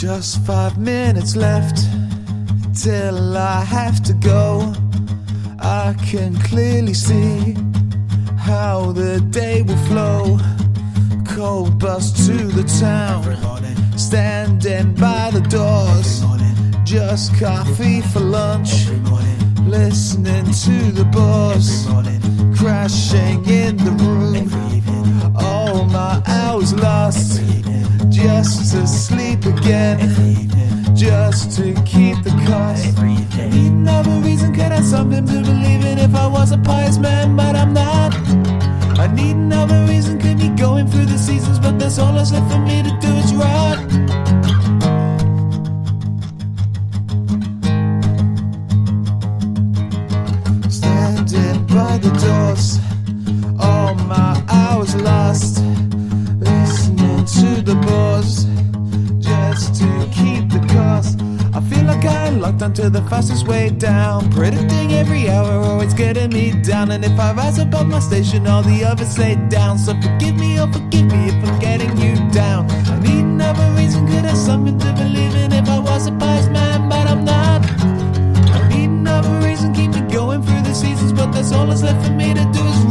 Just five minutes left till I have to go. I can clearly see how the day will flow. Cold bus to the town, standing by the doors. Just coffee for lunch, listening to the buzz, crashing in the room. All my hours lost, just to sleep again, just to keep the cost. Need another reason, could have something to believe in if I was a pious man, but I'm not. I need another reason, could be going through the seasons, but that's all that's left for me to do is rot. Just to keep the cost. I feel like I'm locked onto the fastest way down, predicting every hour, always getting me down. And if I rise above my station, all the others lay down. So forgive me, oh forgive me if I'm getting you down. I need another reason, could have something to believe in if I was a pious man, but I'm not. I need another reason, keep me going through the seasons, but that's all that's left for me to do